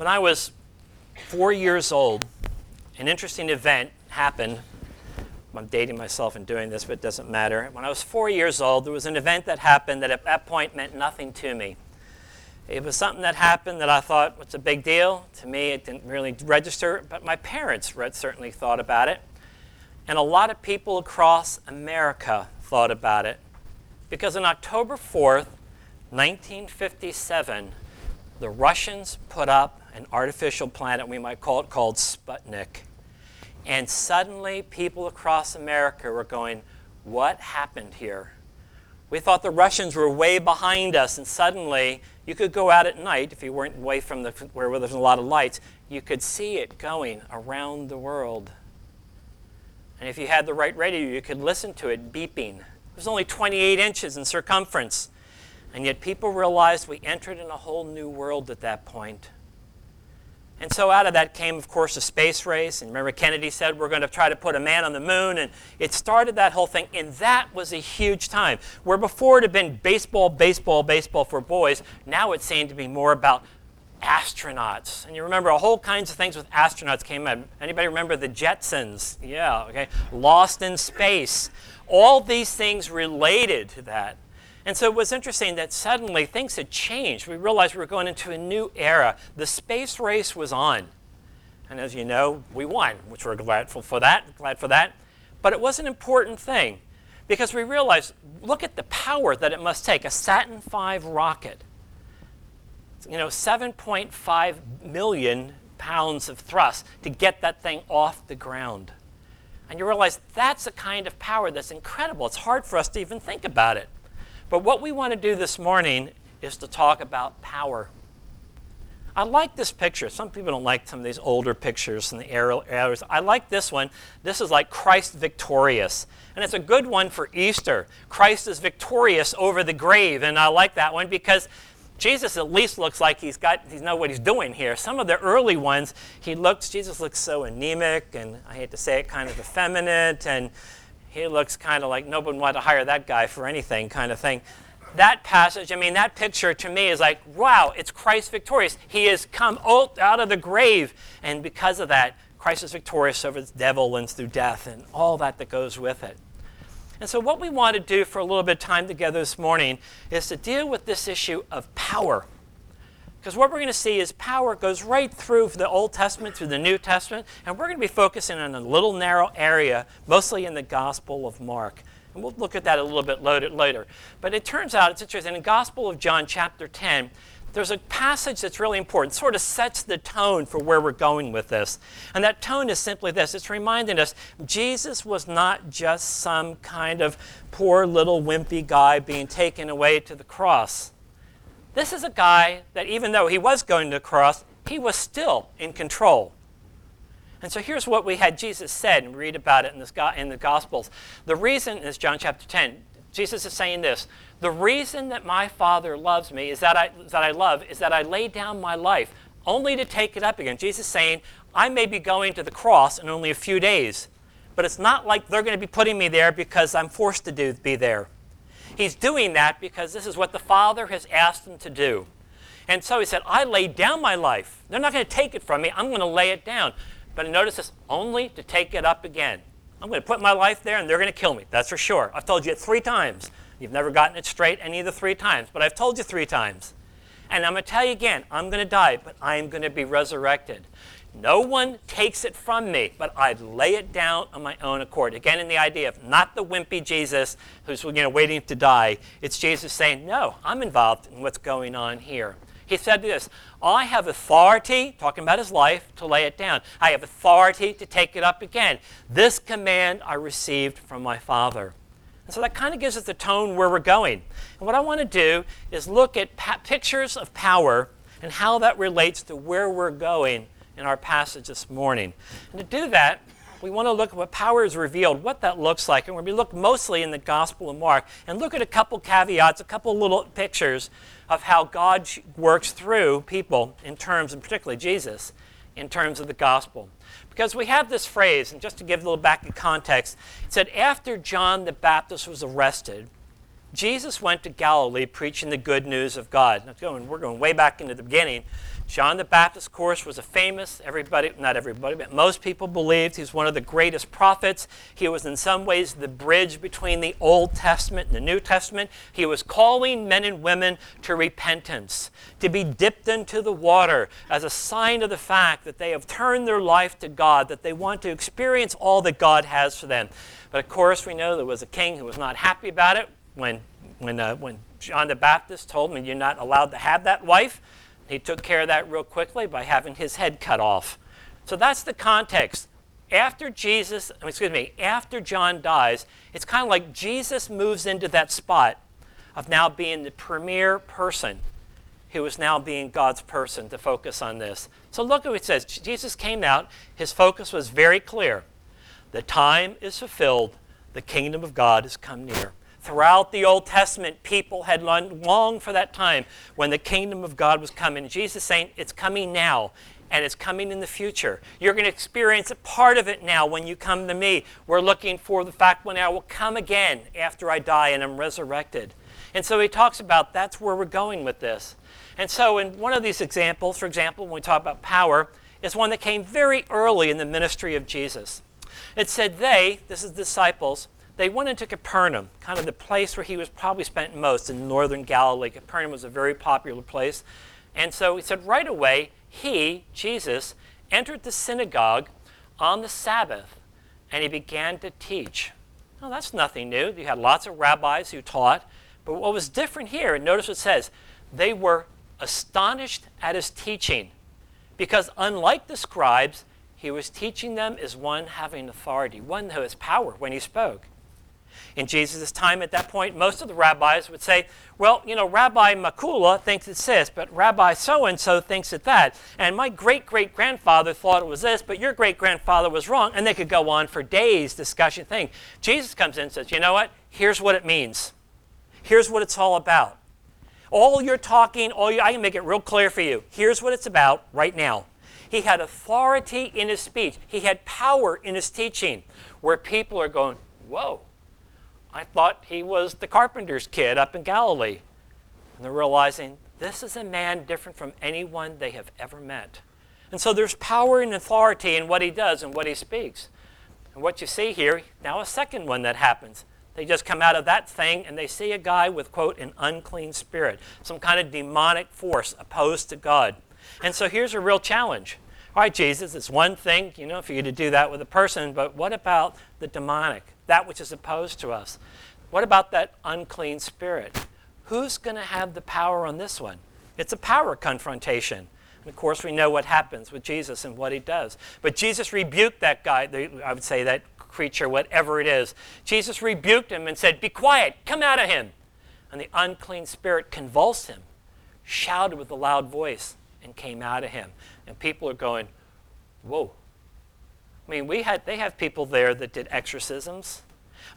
When I was four years old, an interesting event happened. I'm dating myself in doing this, but it doesn't matter. When I was four years old, there was an event that happened that at that point meant nothing to me. It was something that happened that I thought was a big deal. To me, it didn't really register, but my parents certainly thought about it. And a lot of people across America thought about it. Because on October 4th, 1957, the Russians put up an artificial planet, we might call it, called Sputnik. And suddenly, people across America were going, What happened here? We thought the Russians were way behind us, and suddenly you could go out at night if you weren't away from the, where there's a lot of lights, you could see it going around the world. And if you had the right radio, you could listen to it beeping. It was only 28 inches in circumference. And yet people realized we entered in a whole new world at that point. And so out of that came, of course, a space race. And remember, Kennedy said we're going to try to put a man on the moon. And it started that whole thing. And that was a huge time. Where before it had been baseball, baseball, baseball for boys, now it seemed to be more about astronauts. And you remember all whole kinds of things with astronauts came out. Anybody remember the Jetsons? Yeah, okay. Lost in space. All these things related to that. And so it was interesting that suddenly things had changed. We realized we were going into a new era. The space race was on. And as you know, we won, which we're glad for that, glad for that. But it was an important thing because we realized, look at the power that it must take. A Saturn V rocket, you know, 7.5 million pounds of thrust to get that thing off the ground. And you realize that's a kind of power that's incredible. It's hard for us to even think about it. But what we want to do this morning is to talk about power. I like this picture. Some people don't like some of these older pictures and the arrows. I like this one. This is like Christ victorious. And it's a good one for Easter. Christ is victorious over the grave. And I like that one because Jesus at least looks like he's got he knows what he's doing here. Some of the early ones, he looks Jesus looks so anemic and I hate to say it, kind of effeminate and he looks kind of like nobody would want to hire that guy for anything kind of thing. That passage, I mean, that picture to me is like, wow, it's Christ victorious. He has come out of the grave. And because of that, Christ is victorious over the devil and through death and all that that goes with it. And so, what we want to do for a little bit of time together this morning is to deal with this issue of power. Because what we're going to see is power goes right through the Old Testament, through the New Testament, and we're going to be focusing on a little narrow area, mostly in the Gospel of Mark. And we'll look at that a little bit later. But it turns out, it's interesting, in the Gospel of John, chapter 10, there's a passage that's really important, sort of sets the tone for where we're going with this. And that tone is simply this it's reminding us Jesus was not just some kind of poor little wimpy guy being taken away to the cross. This is a guy that, even though he was going to the cross, he was still in control. And so here's what we had Jesus said, and read about it in, this, in the Gospels. The reason is John chapter 10. Jesus is saying this The reason that my Father loves me is that I, that I love is that I lay down my life only to take it up again. Jesus saying, I may be going to the cross in only a few days, but it's not like they're going to be putting me there because I'm forced to do, be there. He's doing that because this is what the Father has asked him to do. And so he said, I laid down my life. They're not going to take it from me. I'm going to lay it down. But notice this only to take it up again. I'm going to put my life there and they're going to kill me. That's for sure. I've told you it three times. You've never gotten it straight any of the three times, but I've told you three times. And I'm going to tell you again I'm going to die, but I'm going to be resurrected. No one takes it from me, but I lay it down on my own accord. Again, in the idea of not the wimpy Jesus who's you know, waiting to die. It's Jesus saying, No, I'm involved in what's going on here. He said this I have authority, talking about his life, to lay it down. I have authority to take it up again. This command I received from my Father. And so that kind of gives us the tone where we're going. And what I want to do is look at pa- pictures of power and how that relates to where we're going in our passage this morning. And to do that, we want to look at what power is revealed, what that looks like. And we're going to look mostly in the Gospel of Mark and look at a couple caveats, a couple little pictures of how God works through people in terms, and particularly Jesus, in terms of the gospel. Because we have this phrase, and just to give a little back in context, it said, after John the Baptist was arrested, Jesus went to Galilee preaching the good news of God. Now, we're going way back into the beginning. John the Baptist, of course, was a famous, everybody, not everybody, but most people believed he was one of the greatest prophets. He was in some ways the bridge between the Old Testament and the New Testament. He was calling men and women to repentance, to be dipped into the water as a sign of the fact that they have turned their life to God, that they want to experience all that God has for them. But of course, we know there was a king who was not happy about it when, when, uh, when John the Baptist told him, You're not allowed to have that wife. He took care of that real quickly by having his head cut off. So that's the context. After Jesus, excuse me, after John dies, it's kind of like Jesus moves into that spot of now being the premier person who is now being God's person to focus on this. So look at what it says. Jesus came out, his focus was very clear. The time is fulfilled, the kingdom of God has come near. Throughout the Old Testament, people had longed for that time when the kingdom of God was coming. Jesus saying, It's coming now, and it's coming in the future. You're going to experience a part of it now when you come to me. We're looking for the fact when I will come again after I die and I'm resurrected. And so he talks about that's where we're going with this. And so, in one of these examples, for example, when we talk about power, is one that came very early in the ministry of Jesus. It said they, this is disciples, they went into Capernaum, kind of the place where he was probably spent most in northern Galilee. Capernaum was a very popular place. And so he said right away, he, Jesus, entered the synagogue on the Sabbath and he began to teach. Well, that's nothing new. You had lots of rabbis who taught. But what was different here, and notice what it says, they were astonished at his teaching because unlike the scribes, he was teaching them as one having authority, one who has power when he spoke in Jesus' time at that point, most of the rabbis would say, well, you know, Rabbi Makula thinks it's this, but Rabbi so and so thinks it that. And my great great grandfather thought it was this, but your great grandfather was wrong. And they could go on for days discussing thing. Jesus comes in and says, you know what? Here's what it means. Here's what it's all about. All you're talking, all you, I can make it real clear for you. Here's what it's about right now. He had authority in his speech. He had power in his teaching, where people are going, whoa, I thought he was the carpenter's kid up in Galilee. And they're realizing this is a man different from anyone they have ever met. And so there's power and authority in what he does and what he speaks. And what you see here, now a second one that happens. They just come out of that thing and they see a guy with, quote, an unclean spirit, some kind of demonic force opposed to God. And so here's a real challenge. All right, Jesus, it's one thing, you know, for you to do that with a person, but what about the demonic? that which is opposed to us. What about that unclean spirit? Who's going to have the power on this one? It's a power confrontation. And of course, we know what happens with Jesus and what he does. But Jesus rebuked that guy, I would say that creature, whatever it is. Jesus rebuked him and said, Be quiet, come out of him. And the unclean spirit convulsed him, shouted with a loud voice, and came out of him. And people are going, Whoa, I mean, we had, they have people there that did exorcisms.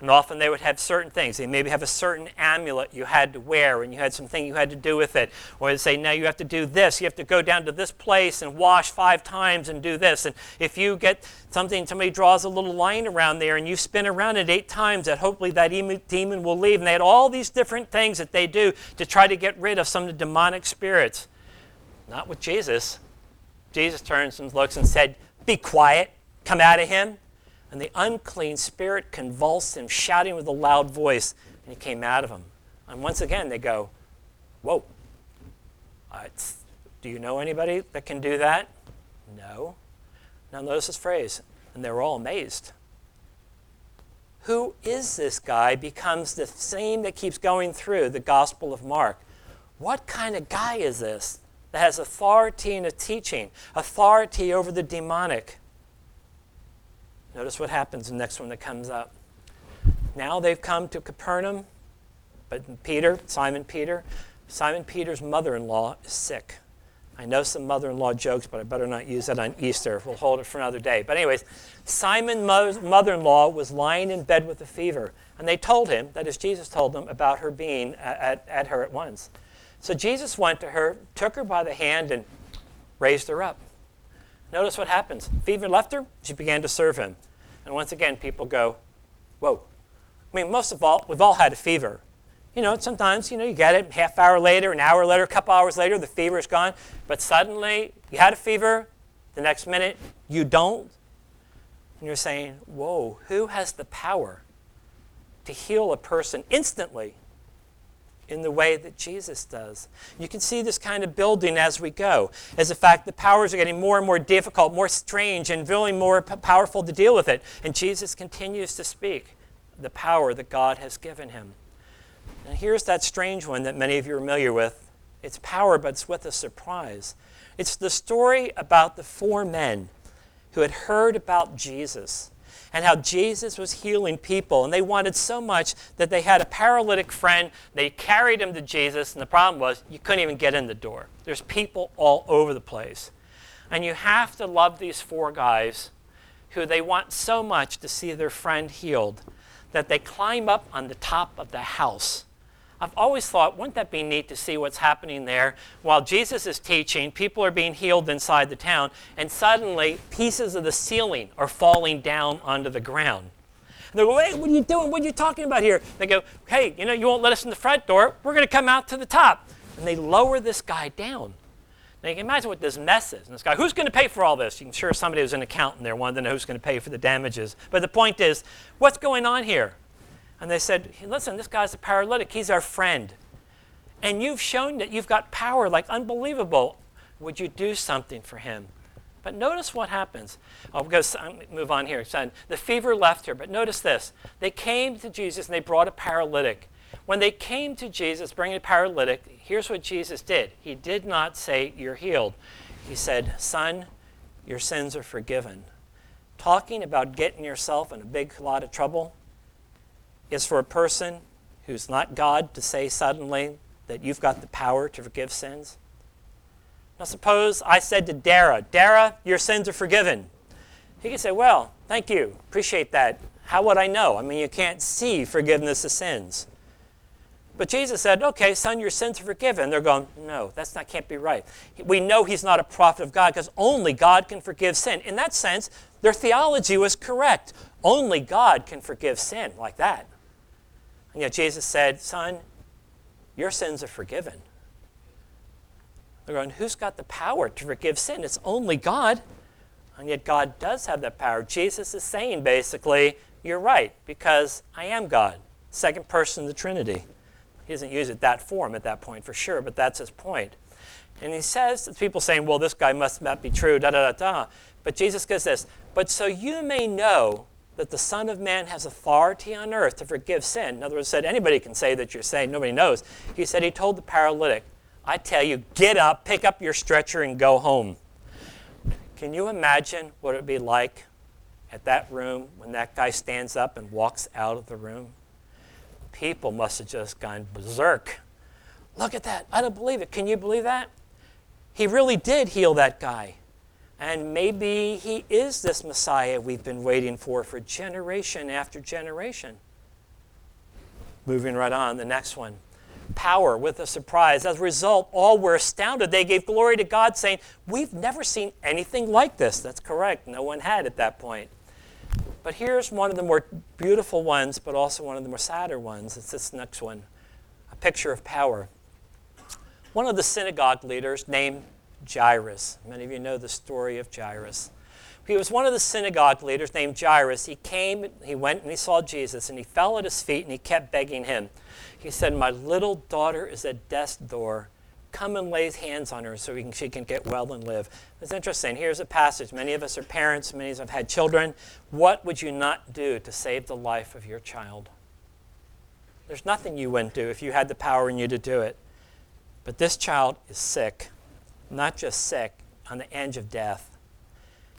And often they would have certain things. They maybe have a certain amulet you had to wear, and you had something you had to do with it. Or they say, now you have to do this. You have to go down to this place and wash five times and do this. And if you get something, somebody draws a little line around there, and you spin around it eight times, that hopefully that demon will leave. And they had all these different things that they do to try to get rid of some of the demonic spirits. Not with Jesus. Jesus turns and looks and said, Be quiet come out of him. And the unclean spirit convulsed him, shouting with a loud voice, and he came out of him. And once again, they go, Whoa, uh, do you know anybody that can do that? No. Now, notice this phrase, and they're all amazed. Who is this guy becomes the theme that keeps going through the Gospel of Mark. What kind of guy is this that has authority in a teaching, authority over the demonic? Notice what happens the next one that comes up. Now they've come to Capernaum, but Peter, Simon Peter, Simon Peter's mother in law is sick. I know some mother in law jokes, but I better not use that on Easter. We'll hold it for another day. But, anyways, Simon's mother in law was lying in bed with a fever. And they told him, that is, Jesus told them, about her being at, at her at once. So Jesus went to her, took her by the hand, and raised her up. Notice what happens. Fever left her, she began to serve him. And once again, people go, Whoa. I mean, most of all, we've all had a fever. You know, sometimes, you know, you get it half hour later, an hour later, a couple hours later, the fever is gone. But suddenly, you had a fever, the next minute, you don't. And you're saying, whoa, who has the power to heal a person instantly in the way that Jesus does? You can see this kind of building as we go. As a fact, the powers are getting more and more difficult, more strange, and really more p- powerful to deal with it. And Jesus continues to speak the power that God has given him. And here's that strange one that many of you are familiar with. It's power, but it's with a surprise. It's the story about the four men who had heard about Jesus and how Jesus was healing people. And they wanted so much that they had a paralytic friend. They carried him to Jesus, and the problem was you couldn't even get in the door. There's people all over the place. And you have to love these four guys who they want so much to see their friend healed that they climb up on the top of the house I've always thought, wouldn't that be neat to see what's happening there? While Jesus is teaching, people are being healed inside the town, and suddenly pieces of the ceiling are falling down onto the ground. And they go, hey, what are you doing? What are you talking about here? They go, hey, you know, you won't let us in the front door. We're going to come out to the top. And they lower this guy down. Now you can imagine what this mess is. And this guy, who's going to pay for all this? You can sure somebody who's an accountant there wanted to know who's going to pay for the damages. But the point is, what's going on here? And they said, Listen, this guy's a paralytic. He's our friend. And you've shown that you've got power, like unbelievable. Would you do something for him? But notice what happens. Oh, I'll go um, move on here. The fever left her, but notice this. They came to Jesus and they brought a paralytic. When they came to Jesus bringing a paralytic, here's what Jesus did. He did not say, You're healed. He said, Son, your sins are forgiven. Talking about getting yourself in a big lot of trouble, is for a person who's not God to say suddenly that you've got the power to forgive sins? Now, suppose I said to Dara, Dara, your sins are forgiven. He could say, Well, thank you, appreciate that. How would I know? I mean, you can't see forgiveness of sins. But Jesus said, Okay, son, your sins are forgiven. They're going, No, that's not can't be right. We know he's not a prophet of God because only God can forgive sin. In that sense, their theology was correct. Only God can forgive sin like that. And yet Jesus said, Son, your sins are forgiven. They're going, Who's got the power to forgive sin? It's only God. And yet God does have that power. Jesus is saying basically, You're right, because I am God, second person of the Trinity. He doesn't use it that form at that point for sure, but that's his point. And he says, to people saying, well, this guy must not be true, da da da da. But Jesus says this, but so you may know that the Son of Man has authority on earth to forgive sin. In other words, said anybody can say that you're saying, nobody knows. He said he told the paralytic, I tell you, get up, pick up your stretcher, and go home. Can you imagine what it would be like at that room when that guy stands up and walks out of the room? People must have just gone berserk. Look at that. I don't believe it. Can you believe that? He really did heal that guy. And maybe he is this Messiah we've been waiting for for generation after generation. Moving right on, the next one. Power with a surprise. As a result, all were astounded. They gave glory to God, saying, We've never seen anything like this. That's correct. No one had at that point. But here's one of the more beautiful ones, but also one of the more sadder ones. It's this next one a picture of power. One of the synagogue leaders named Jairus. Many of you know the story of Jairus. He was one of the synagogue leaders named Jairus. He came, he went and he saw Jesus, and he fell at his feet and he kept begging him. He said, My little daughter is at death's door. Come and lay hands on her so she can get well and live. It's interesting. Here's a passage. Many of us are parents, many of us have had children. What would you not do to save the life of your child? There's nothing you wouldn't do if you had the power in you to do it. But this child is sick not just sick, on the edge of death.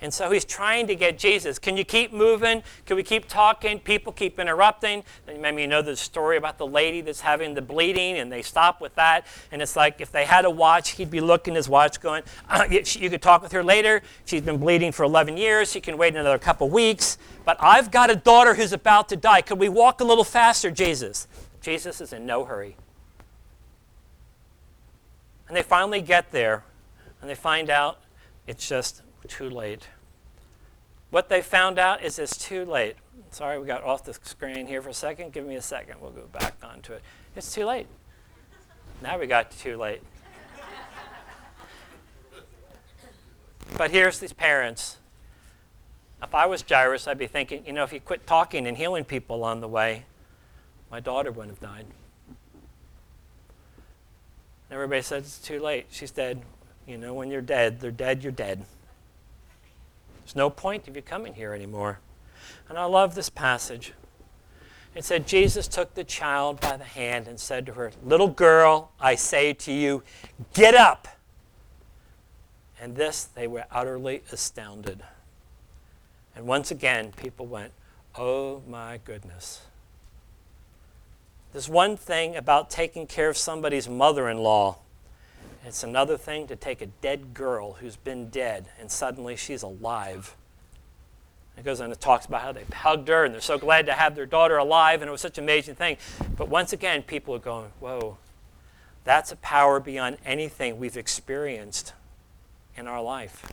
And so he's trying to get Jesus. Can you keep moving? Can we keep talking? People keep interrupting. Maybe you know the story about the lady that's having the bleeding, and they stop with that. And it's like if they had a watch, he'd be looking his watch going, uh, You could talk with her later. She's been bleeding for 11 years. She can wait another couple weeks. But I've got a daughter who's about to die. Could we walk a little faster, Jesus? Jesus is in no hurry. And they finally get there and they find out it's just too late. What they found out is it's too late. Sorry, we got off the screen here for a second. Give me a second. We'll go back onto it. It's too late. Now we got too late. but here's these parents. If I was Jairus, I'd be thinking, you know, if he quit talking and healing people on the way, my daughter wouldn't have died. And Everybody says it's too late. She's dead. You know, when you're dead, they're dead, you're dead. There's no point of you coming here anymore. And I love this passage. It said, Jesus took the child by the hand and said to her, Little girl, I say to you, get up. And this, they were utterly astounded. And once again, people went, Oh my goodness. There's one thing about taking care of somebody's mother in law. It's another thing to take a dead girl who's been dead and suddenly she's alive. It goes on and talks about how they hugged her and they're so glad to have their daughter alive and it was such an amazing thing. But once again, people are going, whoa, that's a power beyond anything we've experienced in our life.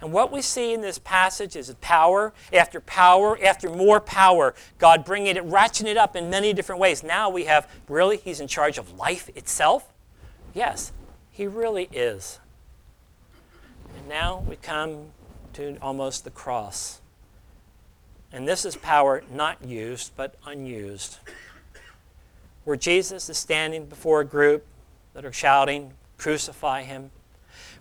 And what we see in this passage is power after power after more power. God bringing it, ratcheting it up in many different ways. Now we have really, He's in charge of life itself? Yes, He really is. And now we come to almost the cross. And this is power not used, but unused. Where Jesus is standing before a group that are shouting, Crucify Him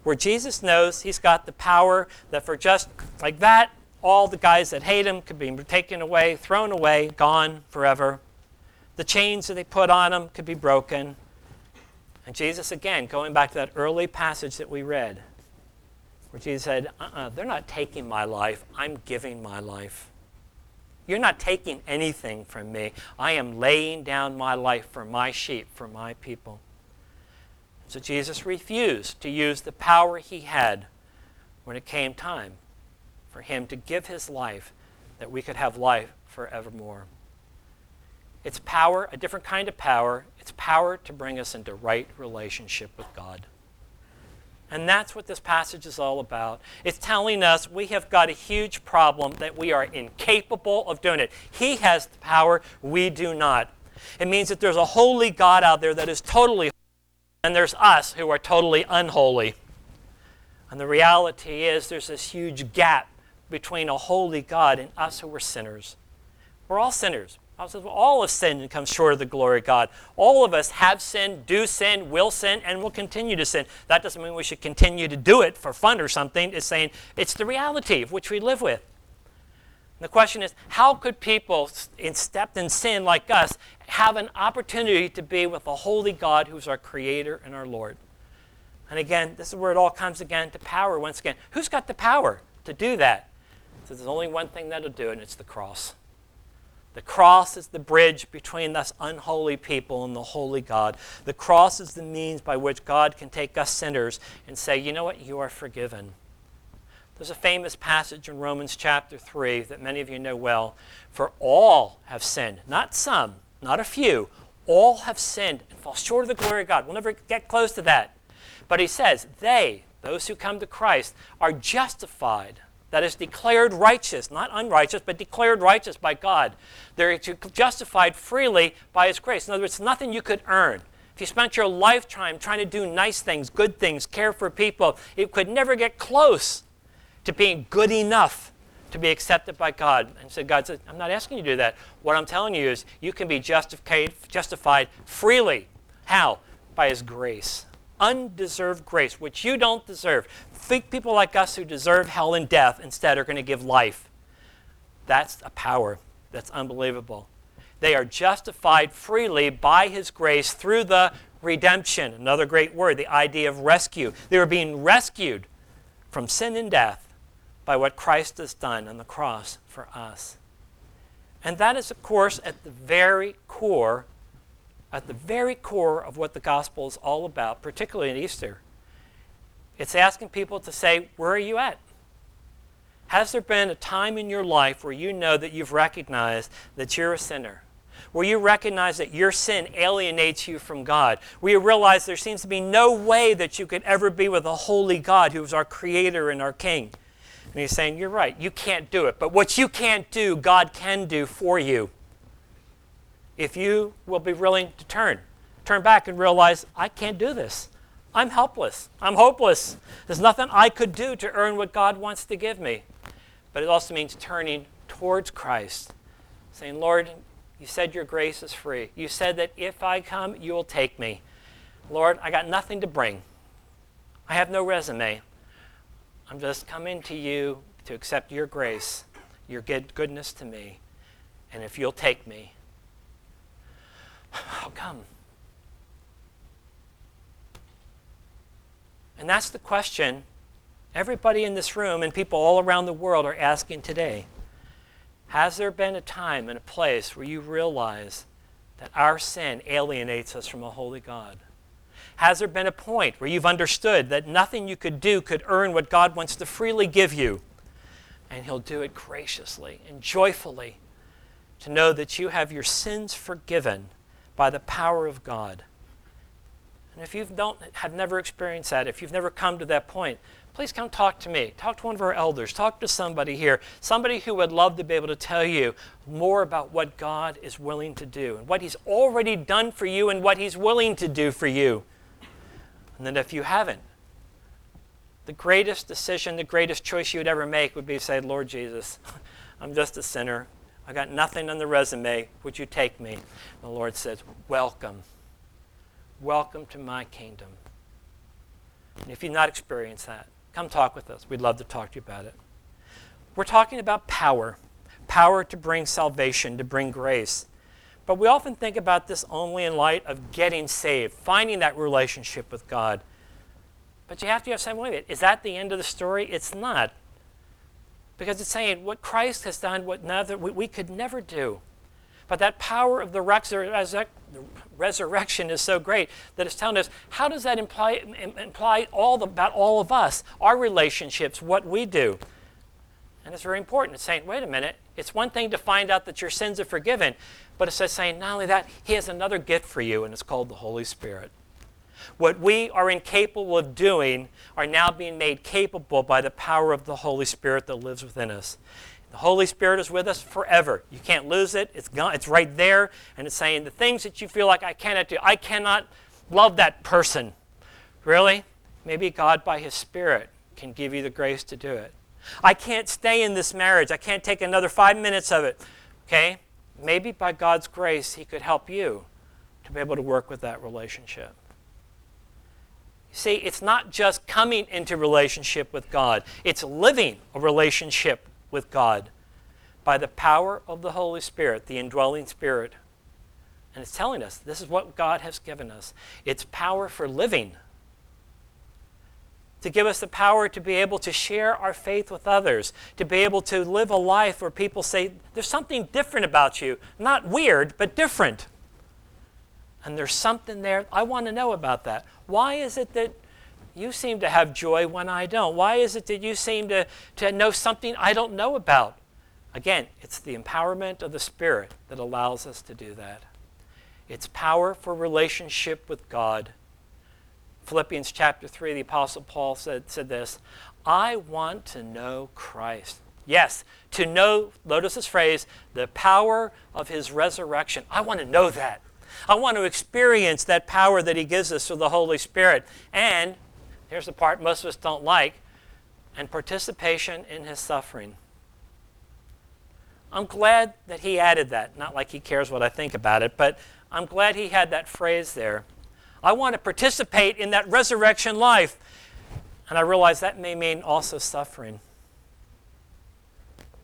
where Jesus knows he's got the power that for just like that, all the guys that hate him could be taken away, thrown away, gone forever. The chains that they put on him could be broken. And Jesus, again, going back to that early passage that we read, where Jesus said, uh uh-uh, they're not taking my life, I'm giving my life. You're not taking anything from me. I am laying down my life for my sheep, for my people. So Jesus refused to use the power he had when it came time for him to give his life that we could have life forevermore. It's power, a different kind of power. It's power to bring us into right relationship with God. And that's what this passage is all about. It's telling us we have got a huge problem that we are incapable of doing it. He has the power, we do not. It means that there's a holy God out there that is totally and there's us who are totally unholy. And the reality is there's this huge gap between a holy God and us who are sinners. We're all sinners. Says, well, all have sinned and come short of the glory of God. All of us have sinned, do sin, will sin, and will continue to sin. That doesn't mean we should continue to do it for fun or something. It's saying it's the reality of which we live with. And the question is, how could people in stepped in sin like us have an opportunity to be with the holy God who's our creator and our Lord. And again, this is where it all comes again to power once again. Who's got the power to do that? So there's only one thing that'll do and it's the cross. The cross is the bridge between us unholy people and the holy God. The cross is the means by which God can take us sinners and say, you know what, you are forgiven. There's a famous passage in Romans chapter 3 that many of you know well. For all have sinned, not some, not a few. All have sinned and fall short of the glory of God. We'll never get close to that. But he says, they, those who come to Christ, are justified. That is declared righteous, not unrighteous, but declared righteous by God. They're justified freely by His grace. In other words, nothing you could earn. If you spent your lifetime trying to do nice things, good things, care for people, it could never get close to being good enough to be accepted by God. And so God said, I'm not asking you to do that. What I'm telling you is you can be justified, justified freely. How? By His grace. Undeserved grace, which you don't deserve. Think people like us who deserve hell and death instead are going to give life. That's a power that's unbelievable. They are justified freely by His grace through the redemption. Another great word, the idea of rescue. They are being rescued from sin and death by what Christ has done on the cross for us. And that is, of course, at the very core, at the very core of what the gospel is all about, particularly in Easter. It's asking people to say, Where are you at? Has there been a time in your life where you know that you've recognized that you're a sinner? Where you recognize that your sin alienates you from God? Where you realize there seems to be no way that you could ever be with a holy God who is our Creator and our King? And he's saying, You're right, you can't do it. But what you can't do, God can do for you. if you will be willing to turn. Turn back and realize, I can't do this. I'm helpless. I'm hopeless. There's nothing I could do to earn what God wants to give me. But it also means turning towards Christ, saying, Lord, you said your grace is free. You said that if I come, you will take me. Lord, I got nothing to bring. I have no resume. I'm just coming to you to accept your grace, your good goodness to me. And if you'll take me, I'll come. And that's the question everybody in this room and people all around the world are asking today. Has there been a time and a place where you realize that our sin alienates us from a holy God? Has there been a point where you've understood that nothing you could do could earn what God wants to freely give you? And He'll do it graciously and joyfully to know that you have your sins forgiven by the power of God. And if you don't have never experienced that, if you've never come to that point, please come talk to me. Talk to one of our elders. Talk to somebody here. Somebody who would love to be able to tell you more about what God is willing to do and what He's already done for you and what He's willing to do for you. And then if you haven't, the greatest decision, the greatest choice you would ever make would be to say, Lord Jesus, I'm just a sinner. I got nothing on the resume. Would you take me? And The Lord says, Welcome. Welcome to my kingdom. And if you've not experienced that, come talk with us. We'd love to talk to you about it. We're talking about power power to bring salvation, to bring grace. But we often think about this only in light of getting saved, finding that relationship with God. But you have to have some way. Is that the end of the story? It's not. Because it's saying what Christ has done, what neither, we, we could never do. But that power of the resurrection is so great that it's telling us how does that imply, imply all the, about all of us, our relationships, what we do. And it's very important. It's saying, wait a minute, it's one thing to find out that your sins are forgiven, but it's says saying not only that, he has another gift for you, and it's called the Holy Spirit. What we are incapable of doing are now being made capable by the power of the Holy Spirit that lives within us. The Holy Spirit is with us forever. You can't lose it. It's gone. It's right there, and it's saying the things that you feel like I cannot do. I cannot love that person. Really? Maybe God, by His Spirit, can give you the grace to do it. I can't stay in this marriage. I can't take another five minutes of it. Okay? Maybe by God's grace, He could help you to be able to work with that relationship. See, it's not just coming into relationship with God, it's living a relationship with God by the power of the Holy Spirit, the indwelling Spirit. And it's telling us this is what God has given us it's power for living. To give us the power to be able to share our faith with others, to be able to live a life where people say, There's something different about you. Not weird, but different. And there's something there. I want to know about that. Why is it that you seem to have joy when I don't? Why is it that you seem to, to know something I don't know about? Again, it's the empowerment of the Spirit that allows us to do that. It's power for relationship with God. Philippians chapter 3, the Apostle Paul said, said this I want to know Christ. Yes, to know, this phrase, the power of his resurrection. I want to know that. I want to experience that power that he gives us through the Holy Spirit. And here's the part most of us don't like and participation in his suffering. I'm glad that he added that. Not like he cares what I think about it, but I'm glad he had that phrase there. I want to participate in that resurrection life. And I realize that may mean also suffering.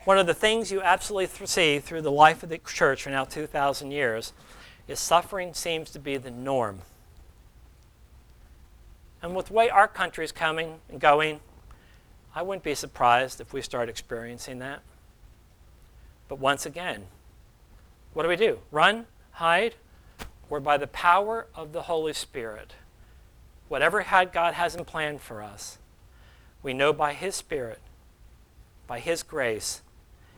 One of the things you absolutely see through the life of the church for now 2,000 years is suffering seems to be the norm. And with the way our country is coming and going, I wouldn't be surprised if we start experiencing that. But once again, what do we do? Run? Hide? Or by the power of the Holy Spirit, whatever God hasn't planned for us, we know by His Spirit, by His grace,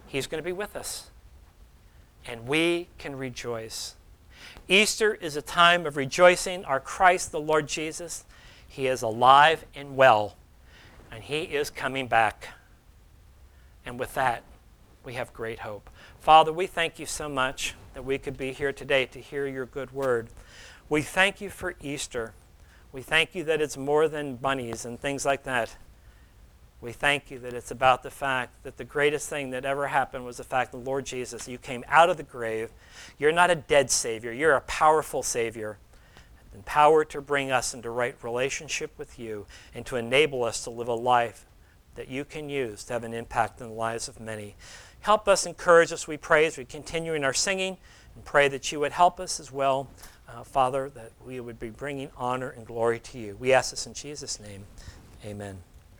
He's going to be with us. And we can rejoice. Easter is a time of rejoicing. Our Christ, the Lord Jesus, he is alive and well, and He is coming back. And with that, we have great hope. Father, we thank you so much that we could be here today to hear your good word. We thank you for Easter. We thank you that it's more than bunnies and things like that. We thank you that it's about the fact that the greatest thing that ever happened was the fact that Lord Jesus, you came out of the grave. You're not a dead Savior, you're a powerful Savior, empowered to bring us into right relationship with you and to enable us to live a life that you can use to have an impact in the lives of many. Help us, encourage us, we pray, as we continue in our singing, and pray that you would help us as well, uh, Father, that we would be bringing honor and glory to you. We ask this in Jesus' name. Amen.